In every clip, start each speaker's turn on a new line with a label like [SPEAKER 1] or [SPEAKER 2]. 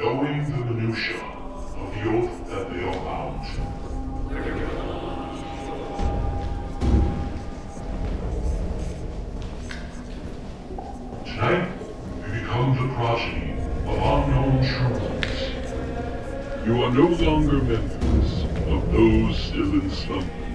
[SPEAKER 1] minutiae of the oath that they are bound to. Tonight, we become the progeny of unknown truths. You are no longer members of those still in slumber.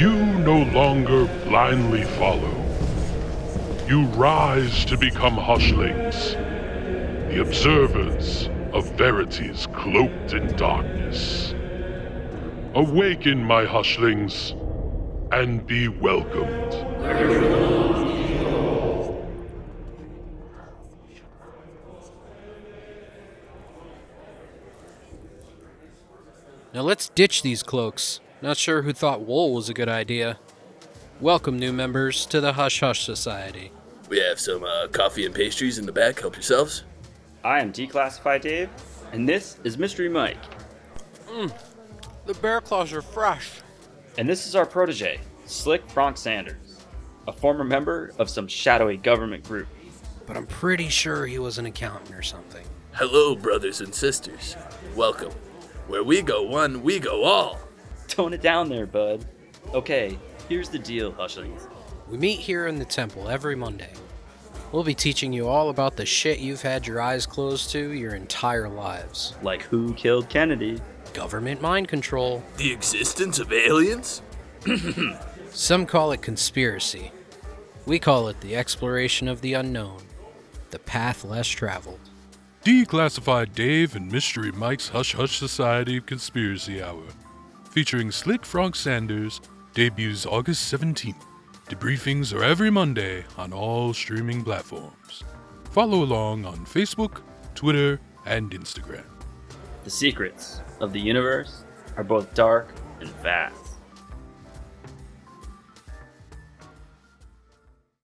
[SPEAKER 1] You no longer blindly follow. You rise to become hushlings, the observers of verities cloaked in darkness. Awaken, my hushlings, and be welcomed.
[SPEAKER 2] Now let's ditch these cloaks. Not sure who thought wool was a good idea. Welcome, new members, to the Hush Hush Society.
[SPEAKER 3] We have some uh, coffee and pastries in the back. Help yourselves.
[SPEAKER 4] I am Declassified Dave, and this is Mystery Mike.
[SPEAKER 2] The bear claws are fresh.
[SPEAKER 4] And this is our protege, Slick Bronx Sanders, a former member of some shadowy government group.
[SPEAKER 2] But I'm pretty sure he was an accountant or something.
[SPEAKER 3] Hello, brothers and sisters. Welcome. Where we go one, we go all.
[SPEAKER 4] Tone it down there, bud. Okay, here's the deal, Hushlings.
[SPEAKER 2] We meet here in the temple every Monday. We'll be teaching you all about the shit you've had your eyes closed to your entire lives.
[SPEAKER 4] Like who killed Kennedy?
[SPEAKER 2] Government mind control.
[SPEAKER 3] The existence of aliens?
[SPEAKER 2] Some call it conspiracy. We call it the exploration of the unknown, the path less traveled.
[SPEAKER 5] Declassified Dave and Mystery Mike's Hush Hush Society of Conspiracy Hour, featuring Slick Frog Sanders, debuts August 17th. Debriefings are every Monday on all streaming platforms. Follow along on Facebook, Twitter, and Instagram.
[SPEAKER 4] The secrets of the universe are both dark and vast.